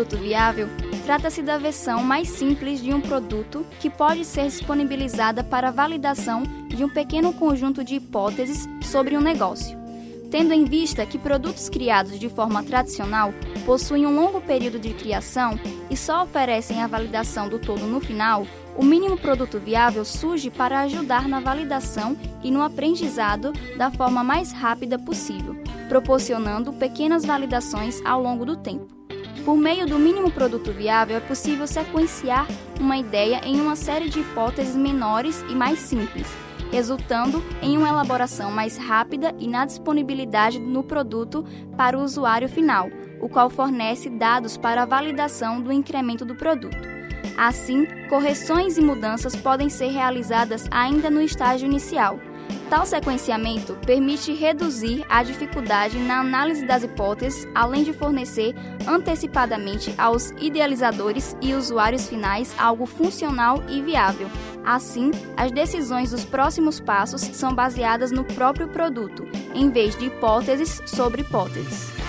produto viável trata-se da versão mais simples de um produto que pode ser disponibilizada para validação de um pequeno conjunto de hipóteses sobre um negócio. Tendo em vista que produtos criados de forma tradicional possuem um longo período de criação e só oferecem a validação do todo no final, o mínimo produto viável surge para ajudar na validação e no aprendizado da forma mais rápida possível, proporcionando pequenas validações ao longo do tempo. Por meio do mínimo produto viável, é possível sequenciar uma ideia em uma série de hipóteses menores e mais simples, resultando em uma elaboração mais rápida e na disponibilidade no produto para o usuário final, o qual fornece dados para a validação do incremento do produto. Assim, correções e mudanças podem ser realizadas ainda no estágio inicial. Tal sequenciamento permite reduzir a dificuldade na análise das hipóteses, além de fornecer antecipadamente aos idealizadores e usuários finais algo funcional e viável. Assim, as decisões dos próximos passos são baseadas no próprio produto, em vez de hipóteses sobre hipóteses.